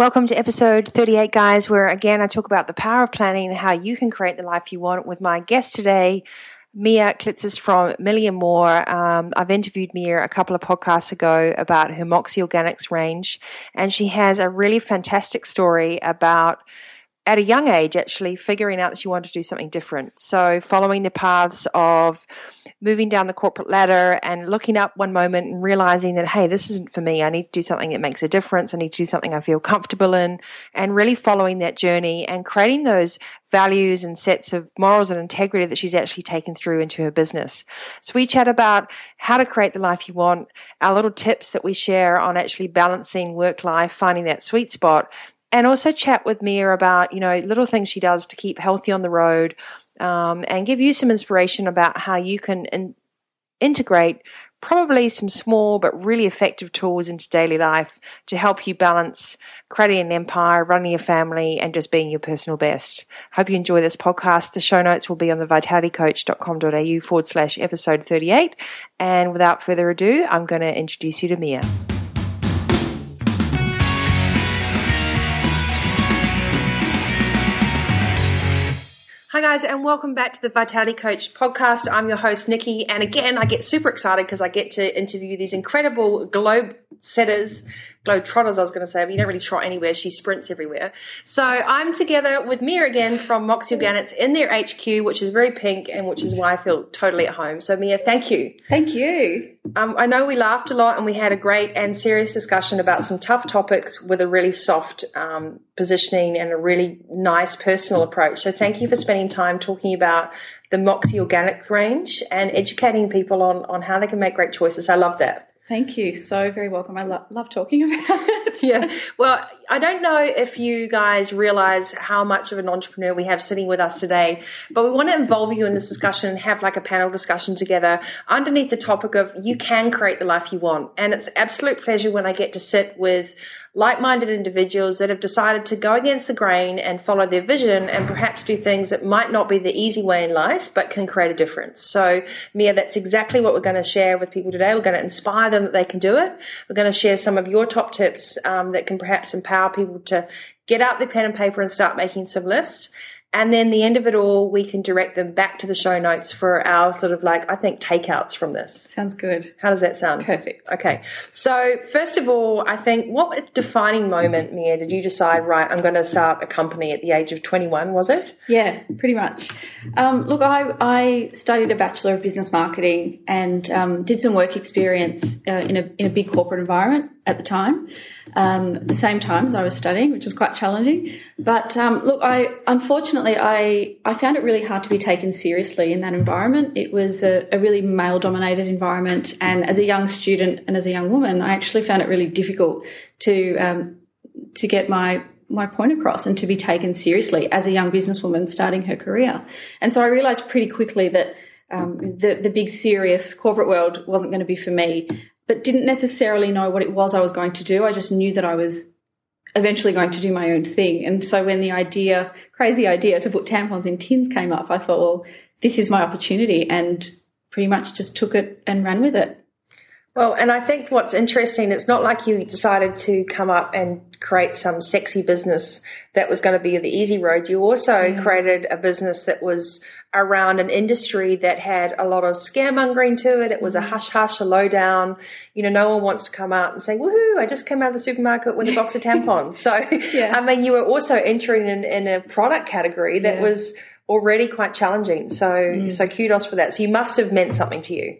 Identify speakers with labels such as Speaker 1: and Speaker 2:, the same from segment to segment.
Speaker 1: Welcome to episode 38, guys, where again I talk about the power of planning and how you can create the life you want with my guest today, Mia Klitsas from Million More. Um, I've interviewed Mia a couple of podcasts ago about her Moxie Organics range, and she has a really fantastic story about at a young age actually figuring out that she wanted to do something different. So following the paths of moving down the corporate ladder and looking up one moment and realizing that, hey, this isn't for me. I need to do something that makes a difference. I need to do something I feel comfortable in and really following that journey and creating those values and sets of morals and integrity that she's actually taken through into her business. So we chat about how to create the life you want, our little tips that we share on actually balancing work life, finding that sweet spot and also chat with Mia about, you know, little things she does to keep healthy on the road um, and give you some inspiration about how you can in- integrate probably some small but really effective tools into daily life to help you balance creating an empire, running your family, and just being your personal best. Hope you enjoy this podcast. The show notes will be on the vitalitycoach.com.au forward slash episode 38. And without further ado, I'm going to introduce you to Mia. Guys, and welcome back to the Vitality Coach podcast. I'm your host, Nikki. And again, I get super excited because I get to interview these incredible globe setters globetrotters, I was going to say, but you don't really trot anywhere. She sprints everywhere. So I'm together with Mia again from Moxie Organics in their HQ, which is very pink and which is why I feel totally at home. So Mia, thank you.
Speaker 2: Thank you.
Speaker 1: Um, I know we laughed a lot and we had a great and serious discussion about some tough topics with a really soft um, positioning and a really nice personal approach. So thank you for spending time talking about the Moxie Organic range and educating people on, on how they can make great choices. I love that.
Speaker 2: Thank you. So very welcome. I lo- love talking about it.
Speaker 1: yeah. Well, I don't know if you guys realize how much of an entrepreneur we have sitting with us today, but we want to involve you in this discussion and have like a panel discussion together underneath the topic of you can create the life you want. And it's absolute pleasure when I get to sit with like-minded individuals that have decided to go against the grain and follow their vision and perhaps do things that might not be the easy way in life, but can create a difference. So, Mia, that's exactly what we're going to share with people today. We're going to inspire them that they can do it. We're going to share some of your top tips um, that can perhaps empower people to get out their pen and paper and start making some lists. And then the end of it all, we can direct them back to the show notes for our sort of like, I think, takeouts from this.
Speaker 2: Sounds good.
Speaker 1: How does that sound?
Speaker 2: Perfect.
Speaker 1: Okay. So, first of all, I think what defining moment, Mia, did you decide, right, I'm going to start a company at the age of 21, was it?
Speaker 2: Yeah, pretty much. Um, look, I, I studied a Bachelor of Business Marketing and um, did some work experience uh, in, a, in a big corporate environment at the time um, at the same time as I was studying, which was quite challenging. But um, look, I unfortunately I I found it really hard to be taken seriously in that environment. It was a, a really male-dominated environment, and as a young student and as a young woman, I actually found it really difficult to um, to get my my point across and to be taken seriously as a young businesswoman starting her career. And so I realized pretty quickly that um, the the big serious corporate world wasn't going to be for me but didn't necessarily know what it was I was going to do. I just knew that I was eventually going to do my own thing. And so when the idea, crazy idea to put tampons in tins came up, I thought, well, this is my opportunity and pretty much just took it and ran with it.
Speaker 1: Well, and I think what's interesting, it's not like you decided to come up and create some sexy business that was going to be the easy road. You also yeah. created a business that was around an industry that had a lot of scaremongering to it. It was a mm-hmm. hush hush, a lowdown. You know, no one wants to come out and say, woohoo, I just came out of the supermarket with a box of tampons. So, yeah. I mean, you were also entering in, in a product category that yeah. was already quite challenging. So, mm. so kudos for that. So you must have meant something to you.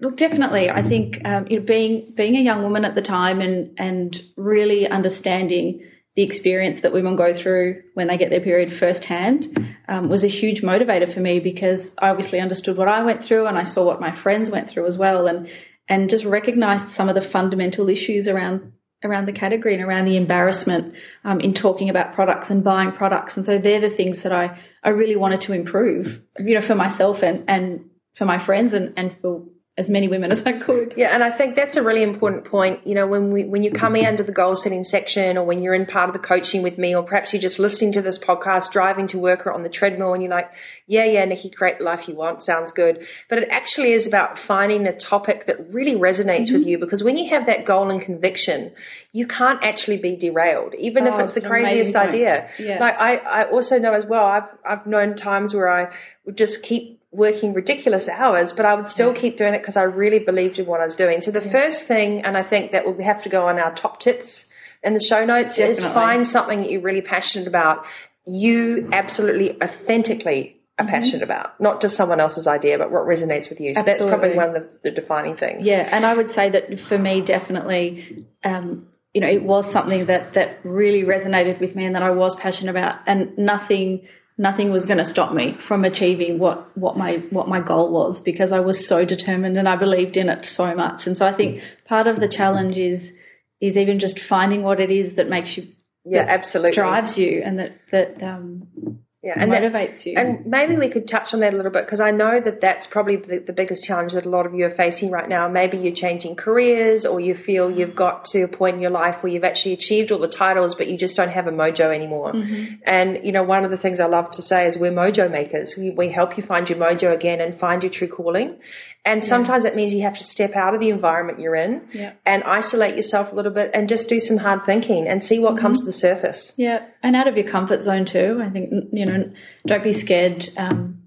Speaker 2: Look, definitely. I think um, you know, being being a young woman at the time and and really understanding the experience that women go through when they get their period firsthand um, was a huge motivator for me because I obviously understood what I went through and I saw what my friends went through as well and and just recognized some of the fundamental issues around around the category and around the embarrassment um, in talking about products and buying products. And so they're the things that I, I really wanted to improve, you know, for myself and, and for my friends and, and for as many women as I could.
Speaker 1: Yeah, and I think that's a really important point. You know, when we when you come in under the goal setting section, or when you're in part of the coaching with me, or perhaps you're just listening to this podcast, driving to work or on the treadmill, and you're like, yeah, yeah, Nikki, create the life you want, sounds good. But it actually is about finding a topic that really resonates mm-hmm. with you, because when you have that goal and conviction, you can't actually be derailed, even oh, if it's the craziest idea. Yeah. Like I, I also know as well, I've I've known times where I would just keep working ridiculous hours, but I would still keep doing it because I really believed in what I was doing. So the yeah. first thing, and I think that we have to go on our top tips in the show notes, Definitely. is find something that you're really passionate about. You absolutely authentically are mm-hmm. passionate about, not just someone else's idea, but what resonates with you. So Absolutely. that's probably one of the, the, defining things.
Speaker 2: Yeah, and I would say that for me, definitely, um, you know, it was something that that really resonated with me and that I was passionate about, and nothing nothing was going to stop me from achieving what, what my what my goal was because I was so determined and I believed in it so much. And so I think part of the challenge is is even just finding what it is that makes you
Speaker 1: yeah absolutely
Speaker 2: drives you and that that um, yeah, and motivates
Speaker 1: that,
Speaker 2: you.
Speaker 1: And maybe we could touch on that a little bit because I know that that's probably the, the, biggest challenge that a lot of you are facing right now. Maybe you're changing careers or you feel you've got to a point in your life where you've actually achieved all the titles, but you just don't have a mojo anymore. Mm-hmm. And, you know, one of the things I love to say is we're mojo makers. We, we help you find your mojo again and find your true calling. And sometimes yeah. it means you have to step out of the environment you're in yeah. and isolate yourself a little bit and just do some hard thinking and see what mm-hmm. comes to the surface.
Speaker 2: Yeah. And out of your comfort zone too. I think, you know, don't be scared. Um,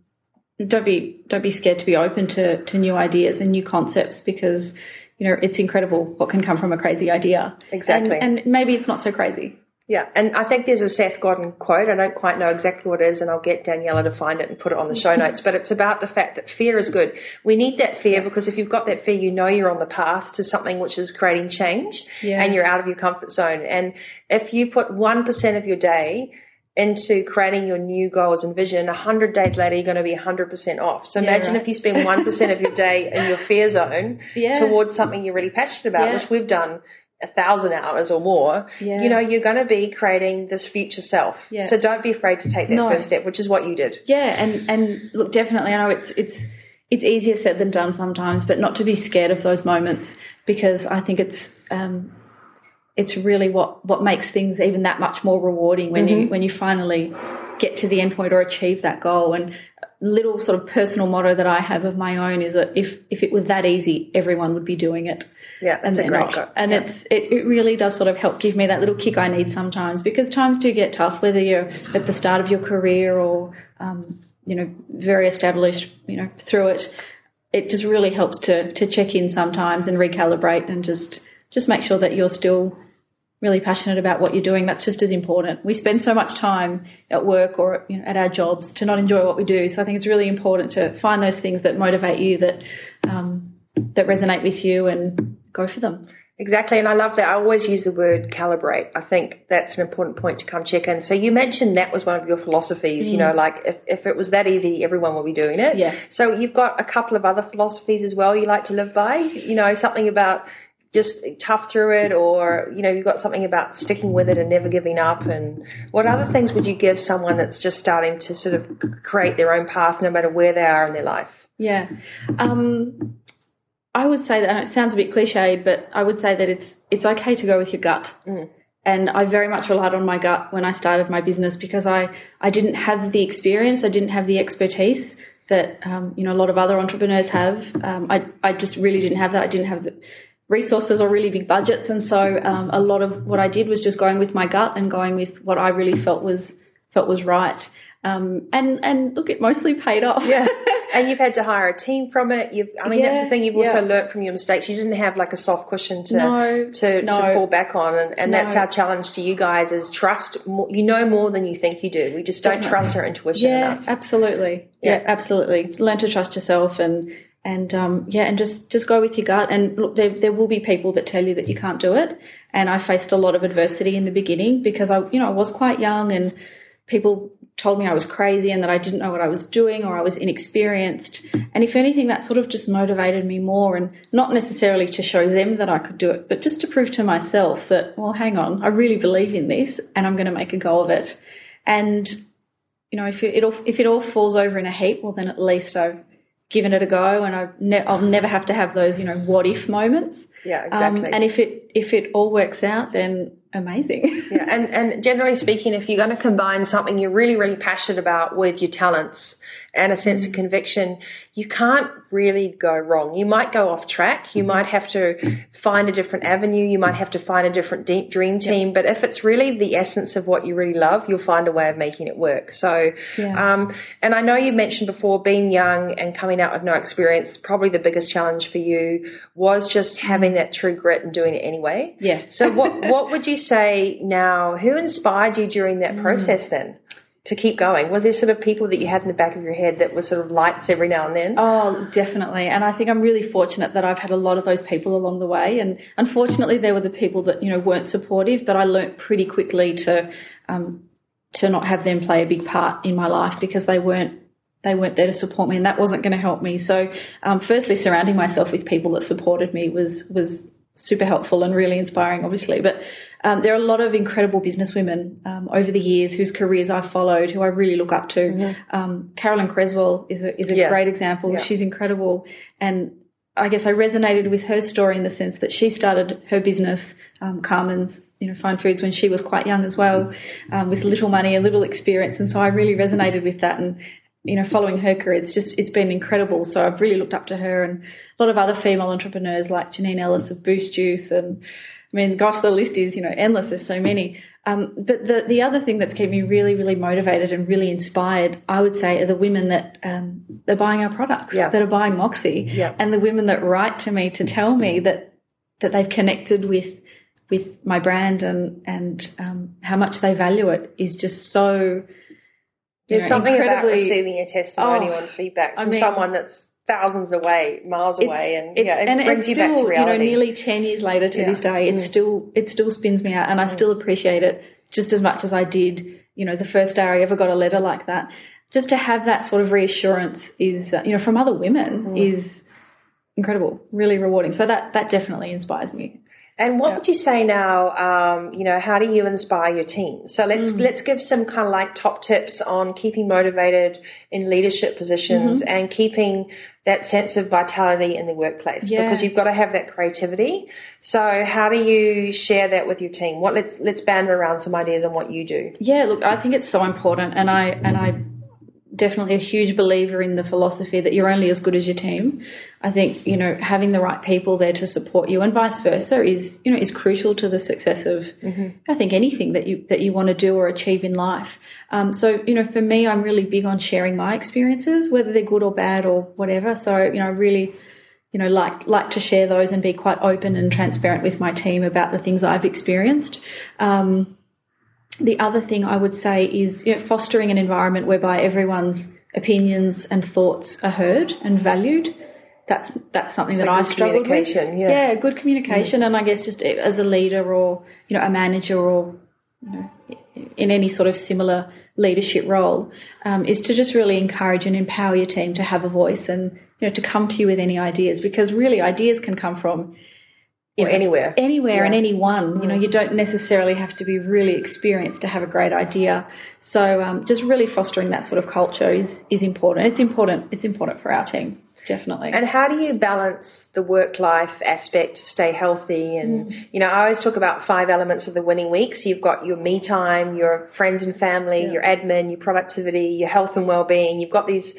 Speaker 2: don't be, don't be scared to be open to, to new ideas and new concepts because, you know, it's incredible what can come from a crazy idea.
Speaker 1: Exactly.
Speaker 2: And, and maybe it's not so crazy.
Speaker 1: Yeah, and I think there's a Seth Godin quote. I don't quite know exactly what it is, and I'll get Daniela to find it and put it on the show notes. But it's about the fact that fear is good. We need that fear because if you've got that fear, you know you're on the path to something which is creating change, yeah. and you're out of your comfort zone. And if you put one percent of your day into creating your new goals and vision, 100 days later, you're going to be 100% off. So yeah, imagine right. if you spend 1% of your day in your fear zone yeah. towards something you're really passionate about, yeah. which we've done a thousand hours or more, yeah. you know, you're going to be creating this future self. So don't be afraid to take that no. first step, which is what you did.
Speaker 2: Yeah. And, and look, definitely, I know it's, it's, it's easier said than done sometimes, but not to be scared of those moments because I think it's, um, it's really what, what makes things even that much more rewarding when mm-hmm. you, when you finally get to the end point or achieve that goal. And little sort of personal motto that I have of my own is that if, if it was that easy, everyone would be doing it.
Speaker 1: Yeah,
Speaker 2: and
Speaker 1: a
Speaker 2: great
Speaker 1: not.
Speaker 2: And
Speaker 1: yeah.
Speaker 2: it's it, it really does sort of help give me that little kick I need sometimes because times do get tough, whether you're at the start of your career or um, you know very established, you know through it. It just really helps to to check in sometimes and recalibrate and just just make sure that you're still really passionate about what you're doing. That's just as important. We spend so much time at work or you know, at our jobs to not enjoy what we do. So I think it's really important to find those things that motivate you, that um, that resonate with you, and go for them.
Speaker 1: Exactly, and I love that. I always use the word calibrate. I think that's an important point to come check in. So you mentioned that was one of your philosophies, mm. you know, like if, if it was that easy, everyone would be doing it.
Speaker 2: Yeah.
Speaker 1: So you've got a couple of other philosophies as well you like to live by, you know, something about just tough through it or, you know, you've got something about sticking with it and never giving up and what other things would you give someone that's just starting to sort of create their own path no matter where they are in their life?
Speaker 2: Yeah. Um, I would say that, and it sounds a bit cliched, but I would say that it's it's okay to go with your gut. Mm. And I very much relied on my gut when I started my business because I, I didn't have the experience, I didn't have the expertise that um, you know a lot of other entrepreneurs have. Um, I I just really didn't have that. I didn't have the resources or really big budgets, and so um, a lot of what I did was just going with my gut and going with what I really felt was felt was right. Um, and and look, it mostly paid off.
Speaker 1: Yeah. and you've had to hire a team from it. You've, I mean, yeah, that's the thing. You've also yeah. learnt from your mistakes. You didn't have like a soft cushion to
Speaker 2: no,
Speaker 1: to,
Speaker 2: no.
Speaker 1: to fall back on, and, and no. that's our challenge to you guys: is trust. More, you know more than you think you do. We just don't Definitely. trust our intuition
Speaker 2: yeah,
Speaker 1: enough.
Speaker 2: Absolutely. Yeah. yeah, absolutely. Learn to trust yourself and and um, yeah, and just just go with your gut. And look, there there will be people that tell you that you can't do it. And I faced a lot of adversity in the beginning because I, you know, I was quite young and people told me I was crazy and that I didn't know what I was doing or I was inexperienced. And if anything, that sort of just motivated me more and not necessarily to show them that I could do it, but just to prove to myself that, well, hang on, I really believe in this and I'm going to make a go of it. And, you know, if it, all, if it all falls over in a heap, well, then at least I've given it a go and I've ne- I'll never have to have those, you know, what if moments.
Speaker 1: Yeah, exactly.
Speaker 2: Um, and if it, if it all works out, then amazing.
Speaker 1: yeah, and, and generally speaking, if you're going to combine something you're really, really passionate about with your talents and a sense of conviction, you can't really go wrong. You might go off track. You might have to find a different avenue. You might have to find a different dream team. Yep. But if it's really the essence of what you really love, you'll find a way of making it work. So, yeah. um, and I know you mentioned before being young and coming out with no experience, probably the biggest challenge for you was just having that true grit and doing it anyway.
Speaker 2: Yeah.
Speaker 1: So what, what would you say now? Who inspired you during that mm. process then? To keep going? Was there sort of people that you had in the back of your head that were sort of lights every now and then?
Speaker 2: Oh, definitely. And I think I'm really fortunate that I've had a lot of those people along the way. And unfortunately, there were the people that, you know, weren't supportive, but I learnt pretty quickly to, um, to not have them play a big part in my life because they weren't they weren't there to support me and that wasn't going to help me. So, um, firstly, surrounding myself with people that supported me was, was super helpful and really inspiring, obviously. But um, there are a lot of incredible businesswomen um, over the years whose careers I've followed, who I really look up to. Mm-hmm. Um, Carolyn Creswell is a, is a yeah. great example. Yeah. She's incredible, and I guess I resonated with her story in the sense that she started her business, um, Carman's, you know, Fine Foods, when she was quite young as well, um, with little money and little experience, and so I really resonated with that and you know, following her career, it's just, it's been incredible. So I've really looked up to her and a lot of other female entrepreneurs like Janine Ellis of Boost Juice. And I mean, gosh, the list is, you know, endless. There's so many. Um, but the, the other thing that's kept me really, really motivated and really inspired, I would say, are the women that, um, are buying our products, yeah. that are buying Moxie.
Speaker 1: Yeah.
Speaker 2: And the women that write to me to tell me that, that they've connected with, with my brand and, and, um, how much they value it is just so,
Speaker 1: there's know, something about receiving a testimonial oh, and feedback from I mean, someone that's thousands away, miles away, and yeah, it
Speaker 2: and
Speaker 1: brings
Speaker 2: you
Speaker 1: still, back to reality.
Speaker 2: You know, nearly ten years later to yeah. this day, it mm. still it still spins me out, and I mm. still appreciate it just as much as I did. You know, the first day I ever got a letter like that. Just to have that sort of reassurance is, uh, you know, from other women mm. is incredible, really rewarding. So that that definitely inspires me.
Speaker 1: And what would you say now? Um, you know, how do you inspire your team? So let's mm. let's give some kind of like top tips on keeping motivated in leadership positions mm-hmm. and keeping that sense of vitality in the workplace yeah. because you've got to have that creativity. So how do you share that with your team? What let's let's band around some ideas on what you do.
Speaker 2: Yeah, look, I think it's so important, and I and I definitely a huge believer in the philosophy that you're only as good as your team. I think, you know, having the right people there to support you and vice versa is, you know, is crucial to the success of, mm-hmm. I think, anything that you, that you want to do or achieve in life. Um, so, you know, for me, I'm really big on sharing my experiences, whether they're good or bad or whatever. So, you know, I really, you know, like, like to share those and be quite open and transparent with my team about the things I've experienced. Um, the other thing I would say is you know, fostering an environment whereby everyone's opinions and thoughts are heard and valued. That's that's something so that I struggle with.
Speaker 1: Yeah.
Speaker 2: yeah, good communication, and I guess just as a leader or you know a manager or you know in any sort of similar leadership role um, is to just really encourage and empower your team to have a voice and you know to come to you with any ideas because really ideas can come from
Speaker 1: you know, anywhere,
Speaker 2: anywhere yeah. and anyone. You know, you don't necessarily have to be really experienced to have a great idea. So, um, just really fostering that sort of culture is is important. It's important. It's important for our team, definitely.
Speaker 1: And how do you balance the work life aspect to stay healthy? And mm. you know, I always talk about five elements of the winning week. So you've got your me time, your friends and family, yeah. your admin, your productivity, your health and well being. You've got these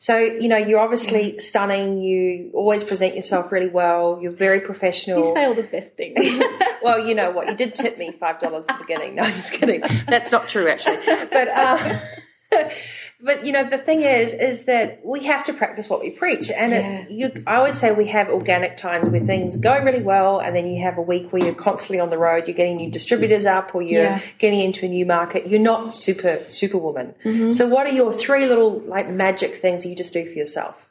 Speaker 1: so, you know, you're obviously stunning. You always present yourself really well. You're very professional.
Speaker 2: You say all the best things.
Speaker 1: well, you know what? You did tip me $5 at the beginning. No, I'm just kidding. That's not true, actually. But, uh, but you know the thing is is that we have to practice what we preach and yeah. it, you, i always say we have organic times where things go really well and then you have a week where you're constantly on the road you're getting new distributors up or you're yeah. getting into a new market you're not super superwoman mm-hmm. so what are your three little like magic things you just do for yourself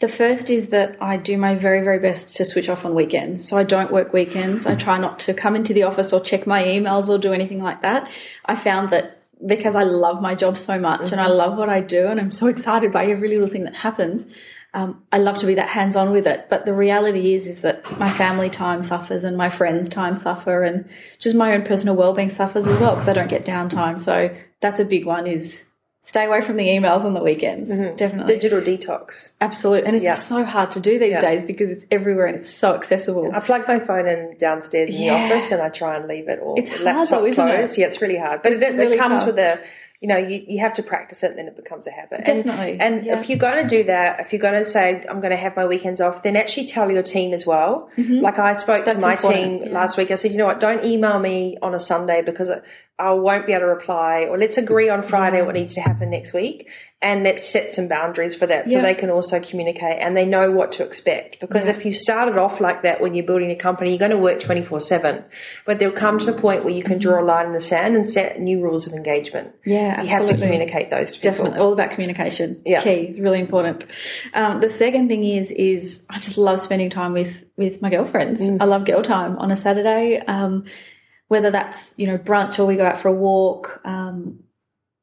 Speaker 2: the first is that I do my very, very best to switch off on weekends. So I don't work weekends. I try not to come into the office or check my emails or do anything like that. I found that because I love my job so much mm-hmm. and I love what I do and I'm so excited by every little thing that happens. Um, I love to be that hands on with it, but the reality is is that my family time suffers and my friends' time suffer and just my own personal well-being suffers as well because I don't get downtime. So that's a big one is stay away from the emails on the weekends. Mm-hmm. Definitely.
Speaker 1: Digital detox.
Speaker 2: Absolutely. And it's yeah. so hard to do these yeah. days because it's everywhere and it's so accessible.
Speaker 1: I plug my phone in downstairs in yeah. the office and I try and leave it all
Speaker 2: it's laptop hard though,
Speaker 1: closed.
Speaker 2: It?
Speaker 1: Yeah, it's really hard. But it, really it, comes tough. with a you know, you, you have to practice it and then it becomes a habit.
Speaker 2: Definitely.
Speaker 1: And, and
Speaker 2: yeah.
Speaker 1: if you're going to do that, if you're going to say, I'm going to have my weekends off, then actually tell your team as well. Mm-hmm. Like I spoke That's to my team yeah. last week. I said, you know what, don't email me on a Sunday because I won't be able to reply or let's agree on Friday what needs to happen next week and let's set some boundaries for that so yeah. they can also communicate and they know what to expect. Because yeah. if you started off like that when you're building a company, you're going to work 24 7. But there'll come to a point where you can draw a line in the sand and set new rules of engagement.
Speaker 2: Yeah, absolutely.
Speaker 1: You have to communicate those to
Speaker 2: Definitely. All about communication. Yeah. Key. It's really important. Um, the second thing is, is I just love spending time with, with my girlfriends. Mm. I love girl time on a Saturday. Um, whether that's, you know, brunch or we go out for a walk, um,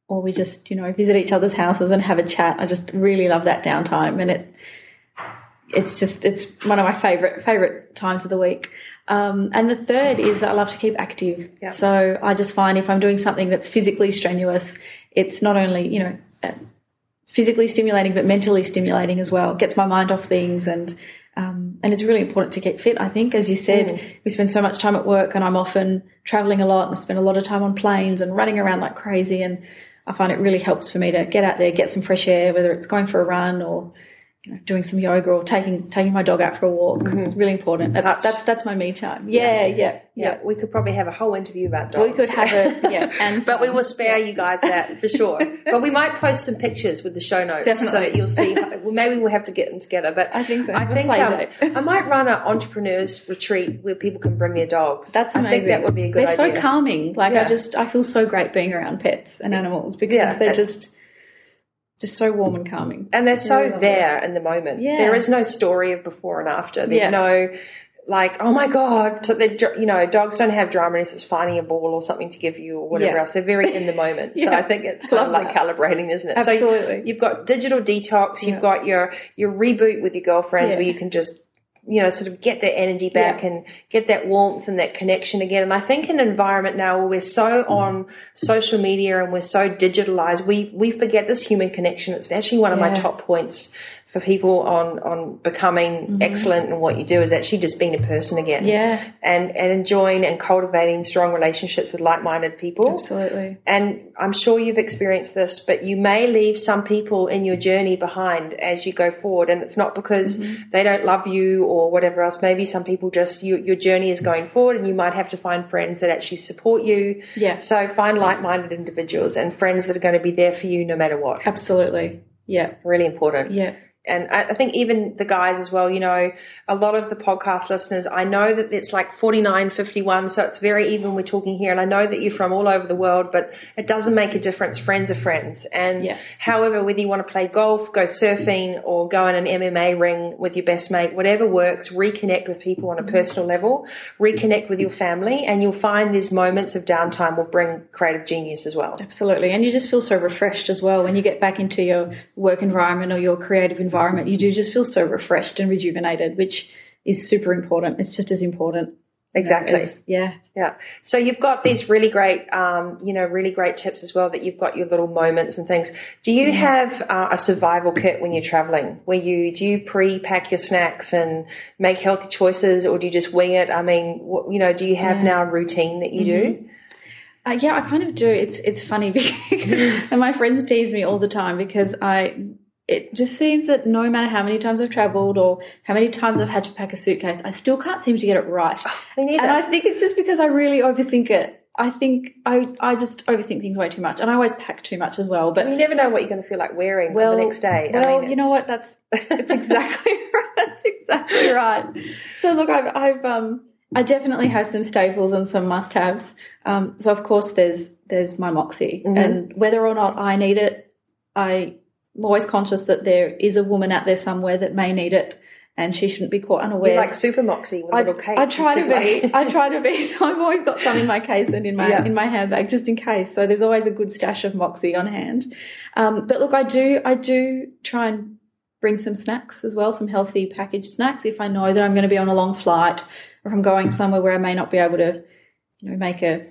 Speaker 2: or we just, you know, visit each other's houses and have a chat. I just really love that downtime and it, it's just, it's one of my favorite, favorite times of the week. Um, and the third is that I love to keep active. Yep. So I just find if I'm doing something that's physically strenuous, it's not only, you know, uh, physically stimulating, but mentally stimulating as well. It gets my mind off things and, um, and it's really important to get fit, I think. As you said, mm. we spend so much time at work and I'm often traveling a lot and I spend a lot of time on planes and running around like crazy. And I find it really helps for me to get out there, get some fresh air, whether it's going for a run or you know, doing some yoga or taking taking my dog out for a walk. Mm-hmm. It's really important. That's, that's that's my me time. Yeah, yeah, yeah,
Speaker 1: yeah. We could probably have a whole interview about dogs.
Speaker 2: We could have it. Yeah, and
Speaker 1: but we will spare you guys that for sure. but we might post some pictures with the show notes,
Speaker 2: Definitely.
Speaker 1: so you'll see. How, well, maybe we'll have to get them together. But
Speaker 2: I think so.
Speaker 1: I think um, I might run an entrepreneurs retreat where people can bring their dogs.
Speaker 2: That's amazing.
Speaker 1: I think that would be a good
Speaker 2: they're idea. They're so calming. Like yeah. I just I feel so great being around pets and animals because yeah, they're just just so warm and calming.
Speaker 1: And they're so really there in the moment.
Speaker 2: Yeah.
Speaker 1: There is no story of before and after. There's yeah. no like, oh my god, you know, dogs don't have drama unless it's finding a ball or something to give you or whatever yeah. else. They're very in the moment. yeah. So I think it's kind of like calibrating, isn't it?
Speaker 2: Absolutely.
Speaker 1: So you've got digital detox, you've got your your reboot with your girlfriends where you can just you know, sort of get that energy back yeah. and get that warmth and that connection again. And I think in an environment now where we're so mm-hmm. on social media and we're so digitalized, we, we forget this human connection. It's actually one of my top points for people on on becoming mm-hmm. excellent in what you do is actually just being a person again.
Speaker 2: Yeah.
Speaker 1: And and enjoying and cultivating strong relationships with like-minded people.
Speaker 2: Absolutely.
Speaker 1: And I'm sure you've experienced this, but you may leave some people in your journey behind as you go forward and it's not because mm-hmm. they don't love you or whatever else. Maybe some people just you, your journey is going forward and you might have to find friends that actually support you.
Speaker 2: Yeah.
Speaker 1: So find like-minded individuals and friends that are going to be there for you no matter what.
Speaker 2: Absolutely. Yeah.
Speaker 1: Really important.
Speaker 2: Yeah
Speaker 1: and I think even the guys as well, you know, a lot of the podcast listeners, I know that it's like 49, 51, so it's very even we're talking here. And I know that you're from all over the world, but it doesn't make a difference. Friends are friends. And
Speaker 2: yeah.
Speaker 1: however, whether you want to play golf, go surfing, or go in an MMA ring with your best mate, whatever works, reconnect with people on a personal level, reconnect with your family, and you'll find these moments of downtime will bring creative genius as well.
Speaker 2: Absolutely. And you just feel so refreshed as well when you get back into your work environment or your creative environment environment, you do just feel so refreshed and rejuvenated, which is super important. It's just as important.
Speaker 1: Exactly.
Speaker 2: yeah.
Speaker 1: Yeah. So you've got these really great, um, you know, really great tips as well that you've got your little moments and things. Do you have uh, a survival kit when you're traveling where you, do you pre-pack your snacks and make healthy choices or do you just wing it? I mean, what, you know, do you have yeah. now a routine that you mm-hmm. do?
Speaker 2: Uh, yeah, I kind of do. It's it's funny because and my friends tease me all the time because I it just seems that no matter how many times I've traveled or how many times I've had to pack a suitcase, I still can't seem to get it right.
Speaker 1: Me neither.
Speaker 2: And I think it's just because I really overthink it. I think I I just overthink things way too much, and I always pack too much as well. But
Speaker 1: you never know what you're going to feel like wearing well, the next day.
Speaker 2: Well,
Speaker 1: I mean,
Speaker 2: you know what? That's it's exactly right. That's exactly right. So look, I've I've um I definitely have some staples and some must-haves. Um, so of course there's there's my Moxie, mm-hmm. and whether or not I need it, I I'm always conscious that there is a woman out there somewhere that may need it. and she shouldn't be caught unaware.
Speaker 1: You're like super moxie with a
Speaker 2: I,
Speaker 1: little cake.
Speaker 2: I try to be. I try to be. So I've always got some in my case and in my
Speaker 1: Yeah.
Speaker 2: in my handbag just in case. So there's always a good stash of Moxie on hand. Um, but look, I do I do try and bring some snacks as well, some healthy packaged snacks if I know that I'm going to be on a long flight or if I'm going somewhere where I may not be able to, you know, make a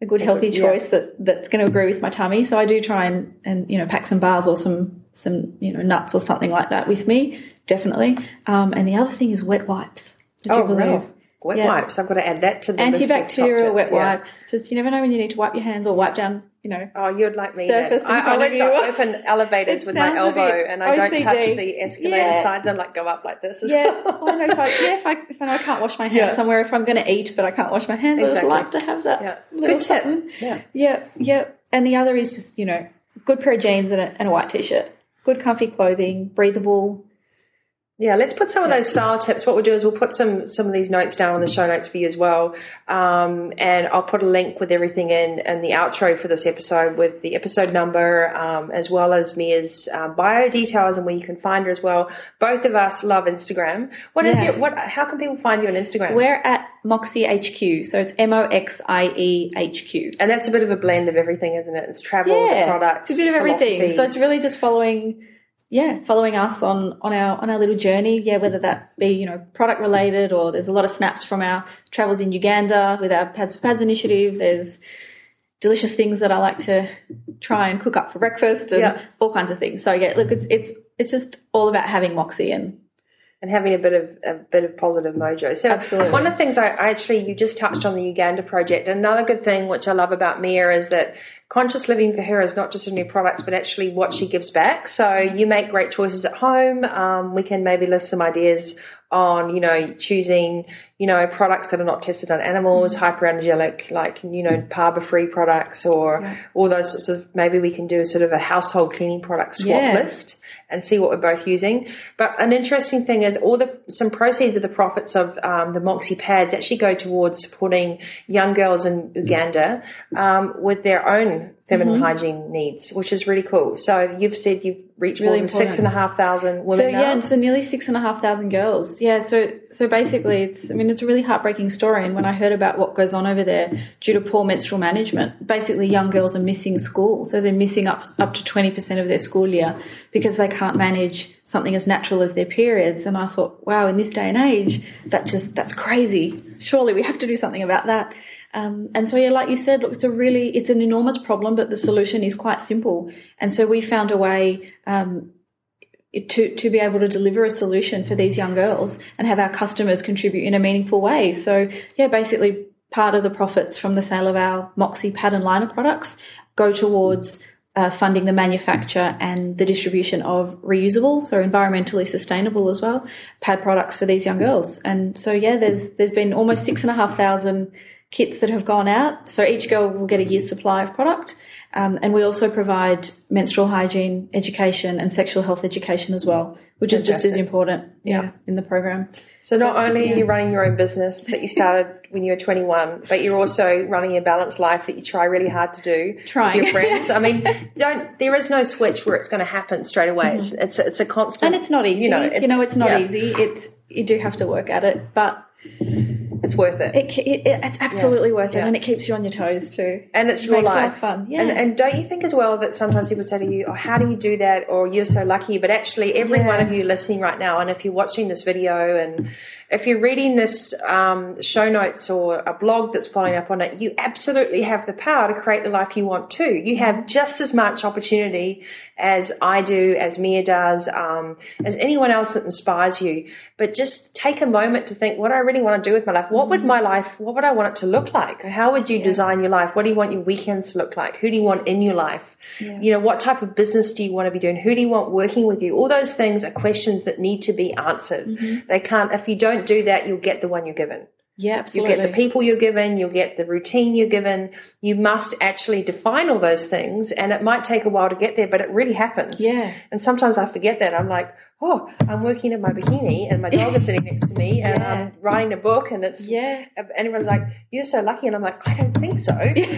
Speaker 2: a good healthy
Speaker 1: yeah.
Speaker 2: choice that that's going to agree with my tummy. So I do try and and you know pack some bars or some some you know nuts or something like that with me, definitely. Um, and the other thing is wet wipes.
Speaker 1: Oh,
Speaker 2: believe?
Speaker 1: Wet
Speaker 2: Yeah.
Speaker 1: wipes. I've got to add that to the list of top
Speaker 2: Antibacterial wet
Speaker 1: yeah.
Speaker 2: wipes. Just you never know when you need to wipe your hands or wipe down. You know.
Speaker 1: Oh, you'd like me.
Speaker 2: Surface
Speaker 1: then. I always open elevators
Speaker 2: It
Speaker 1: with my elbow, and I don't touch the escalator
Speaker 2: Yeah.
Speaker 1: sides. I like go up like this. as
Speaker 2: Yeah.
Speaker 1: well.
Speaker 2: oh, if I, yeah. If I if I know I can't wash my hands
Speaker 1: Yeah.
Speaker 2: somewhere, if I'm going to eat but I can't wash my hands, I
Speaker 1: Exactly.
Speaker 2: just like to have that
Speaker 1: Yeah.
Speaker 2: little
Speaker 1: Good tip.
Speaker 2: something.
Speaker 1: Yeah.
Speaker 2: Yeah, yeah. And the other is just, you know, good pair of jeans and a, and a white t-shirt. Good comfy clothing, breathable.
Speaker 1: Yeah, let's put some of those style tips. What we'll do is we'll put some some of these notes down on the show notes for you as well, um, and I'll put a link with everything in and the outro for this episode with the episode number um, as well as Mia's um, bio details and where you can find her as well. Both of us love Instagram. What is
Speaker 2: Yeah.
Speaker 1: your what? How can people find you on Instagram?
Speaker 2: We're at Moxie HQ, so it's M-O-X-I-E H-Q.
Speaker 1: and that's a bit of a blend of everything, isn't it? It's travel, the products,
Speaker 2: it's a bit of everything. So it's really just following, yeah, following us on on our on our little journey. Yeah, whether that be you know product related or there's a lot of snaps from our travels in Uganda with our Pads for Pads initiative. There's delicious things that I like to try and cook up for breakfast and
Speaker 1: Yeah.
Speaker 2: all kinds of things. So yeah, look, it's it's it's just all about having Moxie and
Speaker 1: and having a bit of a bit of positive mojo. So
Speaker 2: Absolutely.
Speaker 1: one of the things I, I actually you just touched on the Uganda project. Another good thing which I love about Mia is that conscious living for her is not just a new products, but actually what she gives back. So you make great choices at home. Um, we can maybe list some ideas on you know choosing you know products that are not tested on animals, hypoallergenic like you know paraben free products or all those sorts of. Maybe we can do a sort of a household cleaning product swap
Speaker 2: Yeah.
Speaker 1: list and see what we're both using. But an interesting thing is all the some proceeds of the profits of um, the Moxie pads actually go towards supporting young girls in Uganda um, with their own feminine
Speaker 2: Mm-hmm.
Speaker 1: hygiene needs, which is really cool. So you've said you've reached
Speaker 2: Really
Speaker 1: more than six and a half thousand
Speaker 2: important.
Speaker 1: and a half thousand
Speaker 2: So
Speaker 1: women now.
Speaker 2: yeah, so nearly six and a half thousand girls. Yeah, so so basically, it's I mean it's a really heartbreaking story. And when I heard about what goes on over there due to poor menstrual management, basically young girls are missing school. So they're missing up up to twenty percent of their school year because they can't manage something as natural as their periods. And I thought, wow, in this day and age, that just that's crazy. Surely we have to do something about that. Um, and so, yeah, like you said, look, it's a really, it's an enormous problem, but the solution is quite simple. And so we found a way, um, to, to be able to deliver a solution for these young girls and have our customers contribute in a meaningful way. So yeah, basically part of the profits from the sale of our Moxie and liner products go towards uh, funding the manufacture and the distribution of reusable, so environmentally sustainable as well, pad products for these young girls. And so yeah, there's there's been almost six and a half thousand kits that have gone out. So each girl will get a year's supply of product. Um, and we also provide menstrual hygiene education and sexual health education as well, which is just as important
Speaker 1: Yeah.
Speaker 2: yeah, in the program.
Speaker 1: So not only are you running your own business that you started when you were 21, but you're also running a balanced life that you try really hard to do
Speaker 2: Trying.
Speaker 1: with your friends. I mean, don't there is no switch where it's going to happen straight away. It's, it's it's a constant,
Speaker 2: And it's not easy. You know,
Speaker 1: it-
Speaker 2: it's not
Speaker 1: yeah,
Speaker 2: easy. It's you do have to work at it, but
Speaker 1: It's worth it.
Speaker 2: it, it, it it's absolutely worth it,
Speaker 1: Yeah.
Speaker 2: and it keeps you on your toes too.
Speaker 1: and it's
Speaker 2: It
Speaker 1: your life.
Speaker 2: life fun. Yeah.
Speaker 1: And, and don't you think as well that sometimes people say to you, oh, how do you do that? Or you're so lucky. But actually, every
Speaker 2: Yeah.
Speaker 1: one of you listening right now, and if you're watching this video and if you're reading this um, show notes or a blog that's following up on it, you absolutely have the power to create the life you want too. You have just as much opportunity as I do, as Mia does, um, as anyone else that inspires you. But just take a moment to think, what do I really want to do with my life? What would my life, what would I want it to look like? How would you design your life? What do you want your weekends to look like? Who do you want in your life? You know, what type of business do you want to be doing? Who do you want working with you? All those things are questions that need to be answered. They can't, if you don't do that, you'll get the one you're given.
Speaker 2: yeah,
Speaker 1: You'll get the people you're given, you'll get the routine you're given. You must actually define all those things and it might take a while to get there, but it really happens.
Speaker 2: Yeah.
Speaker 1: And sometimes I forget that. I'm like, oh, I'm working in my bikini and my dog is sitting next to me and
Speaker 2: Yeah.
Speaker 1: I'm writing a book and it's
Speaker 2: Yeah.
Speaker 1: everyone's like, you're so lucky. And I'm like, I don't think so.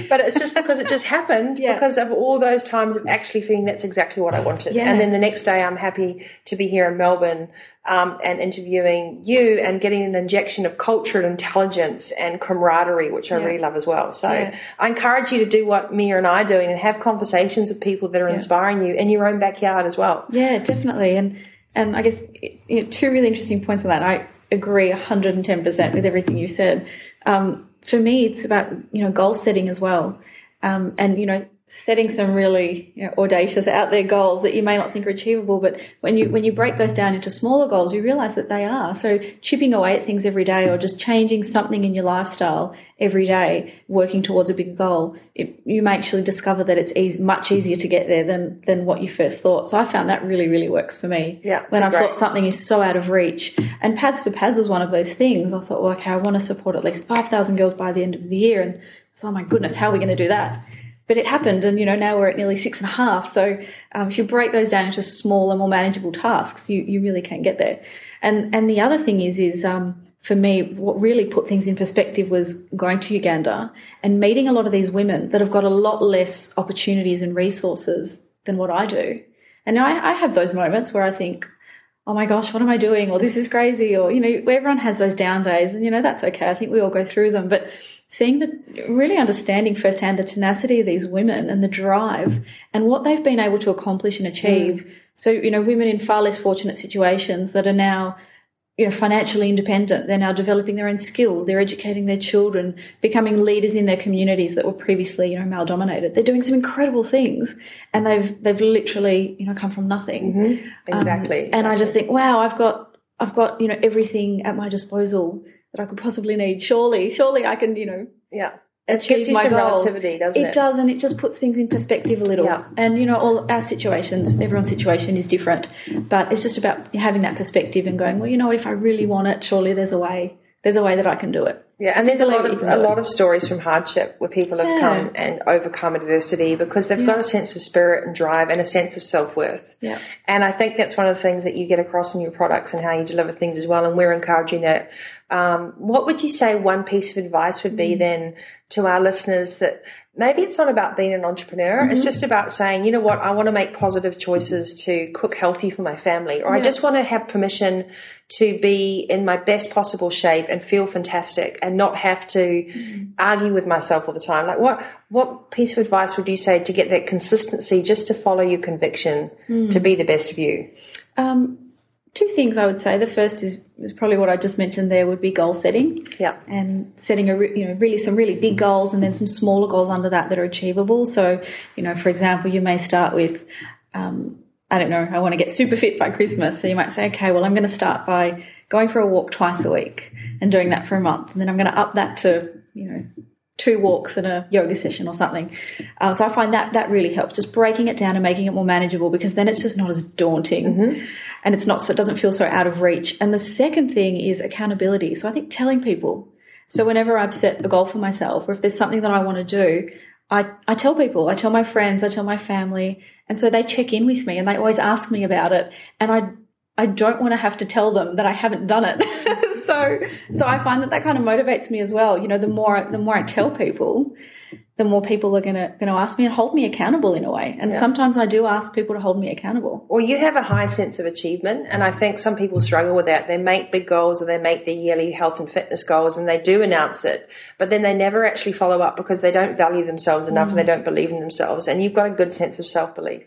Speaker 1: but it's just because it just happened
Speaker 2: Yeah.
Speaker 1: because of all those times of actually feeling that's exactly what I wanted.
Speaker 2: Yeah.
Speaker 1: And then the next day I'm happy to be here in Melbourne um, and interviewing you and getting an injection of culture and intelligence and camaraderie, which I really love as well. So. I encourage you to do what Mia and I are doing and have conversations with people that are inspiring you in your own backyard as well.
Speaker 2: Yeah, definitely. And and I guess you know, two really interesting points on that. I agree 110% with everything you said. Um, for me, it's about you know goal setting as well, um, and you know setting some really you know, audacious out there goals that you may not think are achievable. But when you when you break those down into smaller goals, you realize that they are. So chipping away at things every day, or just changing something in your lifestyle every day, working towards a big goal, it, you may actually discover that it's easy, much easier to get there than than what you first thought. So I found that really really works for me.
Speaker 1: Yeah,
Speaker 2: when I
Speaker 1: great.
Speaker 2: thought something is so out of reach, and Pads for Pads was one of those things. I thought, well, okay, I want to support at least five thousand girls by the end of the year, and so, oh my goodness, how are we going to do that? But it happened, and you know now we're at nearly six and a half. So um, if you break those down into smaller, more manageable tasks, you, you really can get there. And and the other thing is is um, for me, what really put things in perspective was going to Uganda and meeting a lot of these women that have got a lot less opportunities and resources than what I do. And I, I have those moments where I think, oh my gosh, what am I doing? Or this is crazy. Or, you know, everyone has those down days and, you know, that's okay. I think we all go through them. But seeing the, really understanding firsthand the tenacity of these women and the drive and what they've been able to accomplish and achieve. So, you know, women in far less fortunate situations that are now, you know, financially independent. They're now developing their own skills. They're educating their children, becoming leaders in their communities that were previously, you know, male dominated. They're doing some incredible things and they've, they've literally, you know, come from nothing. Um,
Speaker 1: Exactly.
Speaker 2: and I just think, wow, I've got, I've got, you know, everything at my disposal that I could possibly need. Surely, surely I can, you know,
Speaker 1: yeah. It gives you
Speaker 2: my
Speaker 1: some
Speaker 2: goals.
Speaker 1: relativity, doesn't it?
Speaker 2: It does, and it just puts things in perspective a little.
Speaker 1: Yeah.
Speaker 2: And you know, all our situations, everyone's situation is different, but it's just about having that perspective and going, well, you know what? If I really want it, surely there's a way. There's a way that I can do it.
Speaker 1: Yeah, and there's a lot of a lot of stories from hardship where people have
Speaker 2: Yeah.
Speaker 1: come and overcome adversity because they've got a sense of spirit and drive and a sense of self worth.
Speaker 2: Yeah.
Speaker 1: And I think that's one of the things that you get across in your products and how you deliver things as well. And we're encouraging that. Um, what would you say one piece of advice would be then to our listeners that maybe it's not about being an entrepreneur.
Speaker 2: Mm-hmm.
Speaker 1: It's just about saying, you know what, I want to make positive choices to cook healthy for my family, or I just want to have permission to be in my best possible shape and feel fantastic and not have to
Speaker 2: Mm-hmm.
Speaker 1: argue with myself all the time. Like what, what piece of advice would you say to get that consistency just to follow your conviction
Speaker 2: Mm.
Speaker 1: to be the best of you?
Speaker 2: Um, two things I would say. The first is, is probably what I just mentioned there would be goal setting.
Speaker 1: Yeah.
Speaker 2: and setting a re- you know really some really big goals and then some smaller goals under that that are achievable. So you know, for example, you may start with um, I don't know, I want to get super fit by Christmas. So you might say, okay, well, I'm going to start by going for a walk twice a week and doing that for a month, and then I'm going to up that to you know two walks and a yoga session or something. Uh, so I find that that really helps, just breaking it down and making it more manageable because then it's just not as daunting and it's not so it doesn't feel so out of reach. And the second thing is accountability. So I think telling people. So whenever I've set a goal for myself, or if there's something that I want to do, I, I tell people, I tell my friends, I tell my family, and so they check in with me and they always ask me about it. And I I don't want to have to tell them that I haven't done it. so so I find that that kind of motivates me as well. You know, the more the more I tell people, the more people are gonna gonna ask me and hold me accountable in a way. And sometimes I do ask people to hold me accountable.
Speaker 1: Well, you have a high sense of achievement, and I think some people struggle with that. They make big goals or they make their yearly health and fitness goals and they do announce it, but then they never actually follow up because they don't value themselves enough and they mm. don't believe in themselves. And you've got a good sense of self belief.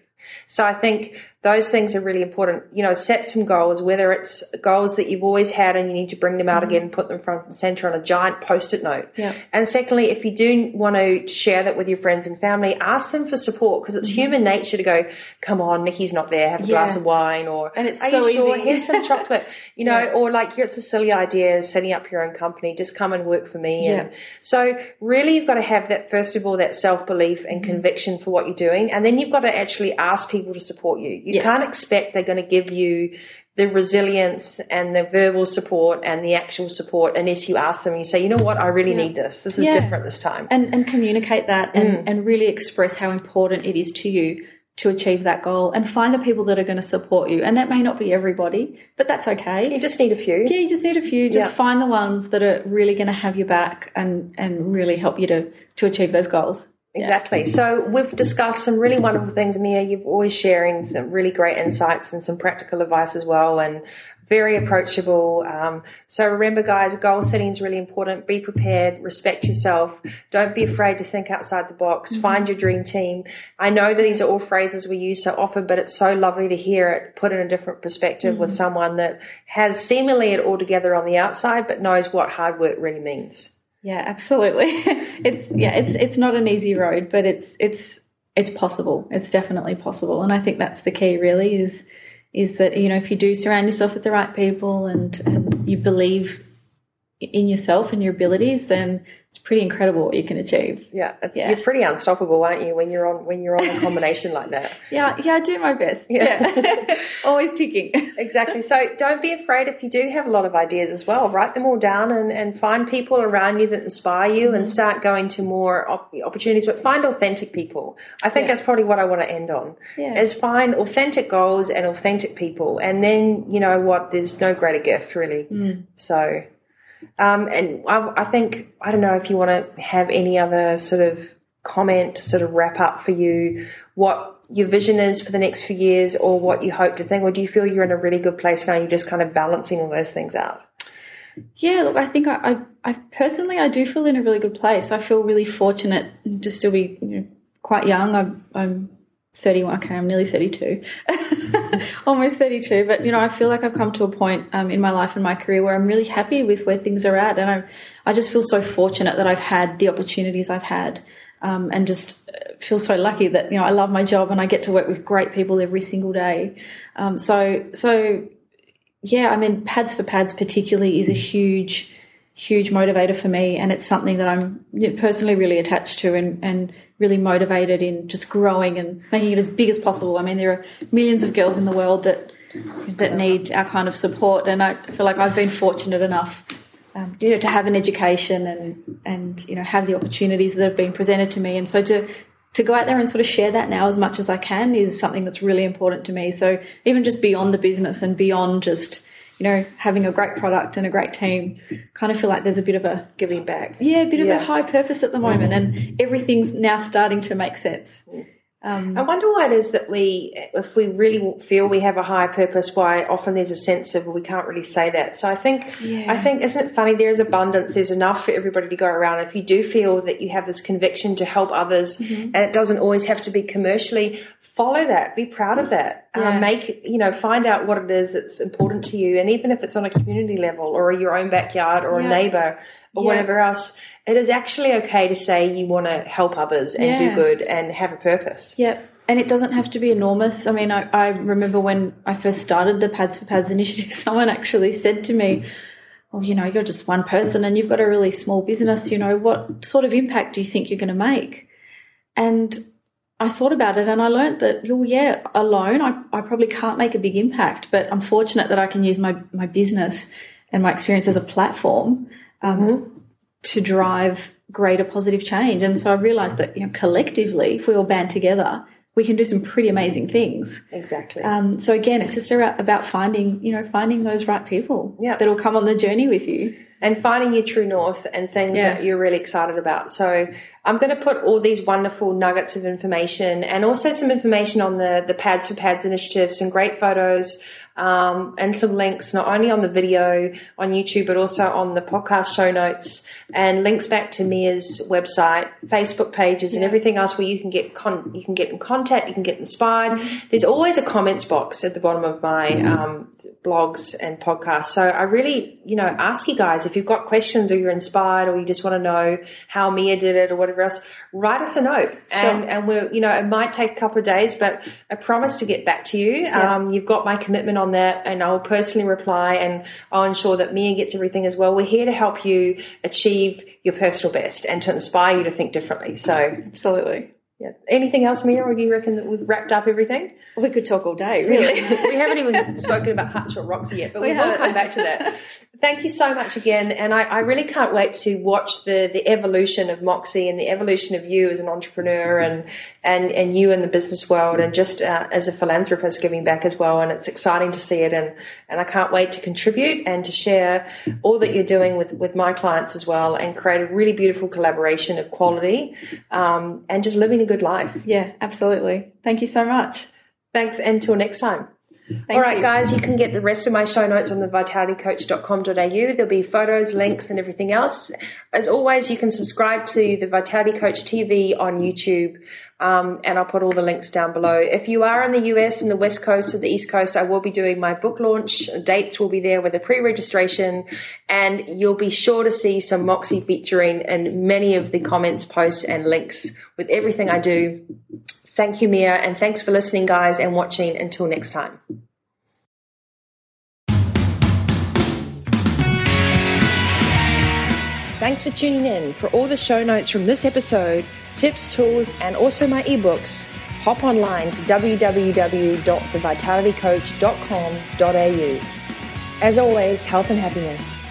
Speaker 1: So I think those things are really important. You know, set some goals, whether it's goals that you've always had and you need to bring them out again and put them front and center on a giant post-it note.
Speaker 2: Yeah.
Speaker 1: And secondly, if you do want to share that with your friends and family, ask them for support because it's human nature to go, come on, Nikki's not there, have a glass of wine or,
Speaker 2: And it's
Speaker 1: are
Speaker 2: so
Speaker 1: you sure?
Speaker 2: easy.
Speaker 1: Here's some chocolate, you know,
Speaker 2: Yeah.
Speaker 1: or like, it's a silly idea, setting up your own company, just come and work for me. And
Speaker 2: Yeah.
Speaker 1: so really you've got to have that, first of all, that self-belief and
Speaker 2: Mm-hmm.
Speaker 1: conviction for what you're doing. And then you've got to actually ask people to support you. You
Speaker 2: Yes.
Speaker 1: can't expect they're going to give you the resilience and the verbal support and the actual support unless you ask them and you say, you know what, I really
Speaker 2: Yeah.
Speaker 1: need this. This is
Speaker 2: Yeah.
Speaker 1: different this time.
Speaker 2: and, and communicate that and, mm. and really express how important it is to you to achieve that goal and find the people that are going to support you. And that may not be everybody, but that's okay.
Speaker 1: You just need a few.
Speaker 2: Yeah, you just need a few. Just
Speaker 1: Yeah.
Speaker 2: find the ones that are really going to have your back and, and really help you to, to achieve those goals.
Speaker 1: Exactly. So we've discussed some really wonderful things, Mia. You've always sharing some really great insights and some practical advice as well, and very approachable. Um, so remember, guys, goal setting is really important. Be prepared. Respect yourself. Don't be afraid to think outside the box. Find your dream team. I know that these are all phrases we use so often, but it's so lovely to hear it put in a different perspective with someone that has seemingly it all together on the outside, but knows what hard work really means.
Speaker 2: Yeah, absolutely. it's yeah, it's it's not an easy road, but it's it's it's possible. It's definitely possible, and I think that's the key. Really, is is that you know if you do surround yourself with the right people and and you believe in yourself and your abilities, then pretty incredible what you can achieve.
Speaker 1: Yeah, it's,
Speaker 2: Yeah.
Speaker 1: you're pretty unstoppable, aren't you? When you're on when you're on a combination like that.
Speaker 2: Yeah, yeah, I do my best.
Speaker 1: Yeah.
Speaker 2: Yeah, always ticking.
Speaker 1: Exactly. So don't be afraid if you do have a lot of ideas as well. Write them all down and, and find people around you that inspire you and mm-hmm. start going to more op- opportunities. But find authentic people. I think
Speaker 2: Yeah.
Speaker 1: that's probably what I want to end on.
Speaker 2: Yeah.
Speaker 1: Is find authentic goals and authentic people, and then you know what? There's no greater gift really. Mm. So. Um, and I, I think I don't know if you want to have any other sort of comment, sort of wrap up for you, what your vision is for the next few years, or what you hope to think, or do you feel you're in a really good place now? You're just kind of balancing all those things out.
Speaker 2: Yeah, look, I think I, I, I personally I do feel in a really good place. I feel really fortunate to still be you know, quite young. I'm, I'm 31. Okay, I'm nearly 32, almost 32. But you know, I feel like I've come to a point um, in my life and my career where I'm really happy with where things are at, and I, I just feel so fortunate that I've had the opportunities I've had. Um, and just uh, feel so lucky that you know I love my job and I get to work with great people every single day. Um, so so yeah, I mean, pads for pads particularly is a huge, huge motivator for me, and it's something that I'm personally really attached to and, and really motivated in just growing and making it as big as possible. I mean, there are millions of girls in the world that that need our kind of support, and I feel like I've been fortunate enough. Um, you know, to have an education and and you know have the opportunities that have been presented to me, and so to to go out there and sort of share that now as much as I can is something that's really important to me. So even just beyond the business and beyond just, you know, having a great product and a great team, kind of feel like there's a bit of a,
Speaker 1: Giving back.
Speaker 2: yeah, a bit of a high purpose at the moment and everything's now starting to make sense. Um,
Speaker 1: I wonder why it is that we, if we really feel we have a higher purpose, why often there's a sense of well, we can't really say that. So I think,
Speaker 2: Yeah.
Speaker 1: I think, isn't it funny? There is abundance. There's enough for everybody to go around. If you do feel that you have this conviction to help others,
Speaker 2: Mm-hmm.
Speaker 1: and it doesn't always have to be commercially, follow that. Be proud of that.
Speaker 2: Yeah.
Speaker 1: Um, make you know, find out what it is that's important to you, and even if it's on a community level or your own backyard or
Speaker 2: Yeah.
Speaker 1: a neighbour or
Speaker 2: Yeah.
Speaker 1: whatever else, it is actually okay to say you want to help others and do good and have a purpose.
Speaker 2: Yeah, and it doesn't have to be enormous. I mean, I, I remember when I first started the Pads for Pads initiative, someone actually said to me, well, you know, you're just one person and you've got a really small business, you know, what sort of impact do you think you're going to make? And I thought about it and I learned that, well, yeah, alone, I, I probably can't make a big impact, but I'm fortunate that I can use my, my business and my experience as a platform um, to drive greater positive change. And so I realized that, you know, collectively, if we all band together, we can do some pretty amazing things.
Speaker 1: Exactly.
Speaker 2: Um, so again, it's just about finding, you know, finding those right people
Speaker 1: Yeah.
Speaker 2: that'll come on the journey with you.
Speaker 1: and finding your true north and things
Speaker 2: Yeah.
Speaker 1: that you're really excited about. So I'm going to put all these wonderful nuggets of information and also some information on the, the Pads for Pads initiative, some great photos, um, and some links not only on the video on YouTube, but also on the podcast show notes and links back to Mia's website, Facebook pages and everything else where you can get con- you can get in contact, you can get inspired. There's always a comments box at the bottom of my, um, blogs and podcasts. So I really, you know, ask you guys if you've got questions or you're inspired or you just want to know how Mia did it or whatever else, write us a note. And, and we'll, you know, it might take a couple of days, but I promise to get back to you. Um, you've got my commitment on that and I'll personally reply and I'll ensure that Mia gets everything as well. We're here to help you achieve your personal best and to inspire you to think differently. So
Speaker 2: Absolutely.
Speaker 1: Yeah. Anything else, Mia, or do you reckon that we've wrapped up everything?
Speaker 2: We could talk all day, really.
Speaker 1: we haven't even spoken about Hutch or Roxy yet, but we, we will come back to that. Thank you so much again, and I, I, really can't wait to watch the the evolution of Moxie and the evolution of you as an entrepreneur and and and you in the business world, and just uh, as a philanthropist giving back as well. And it's exciting to see it, and and I can't wait to contribute and to share all that you're doing with with my clients as well, and create a really beautiful collaboration of quality, um, and just living a good life.
Speaker 2: Yeah, absolutely. Thank you so much.
Speaker 1: Thanks. And until next time. Thank All right, you. guys, you can get the rest of my show notes on the vitalitycoach.com.au. There'll be photos, links, and everything else. As always, you can subscribe to the Vitality Coach TV on YouTube, um, and I'll put all the links down below. If you are in the US and the West Coast or the East Coast, I will be doing my book launch. Dates will be there with a pre-registration, and you'll be sure to see some Moxie featuring in many of the comments, posts, and links with everything I do. Thank you, Mia, and thanks for listening, guys, and watching. Until next time. Thanks for tuning in. For all the show notes from this episode, tips, tools, and also my ebooks, hop online to www.thevitalitycoach.com.au. As always, health and happiness.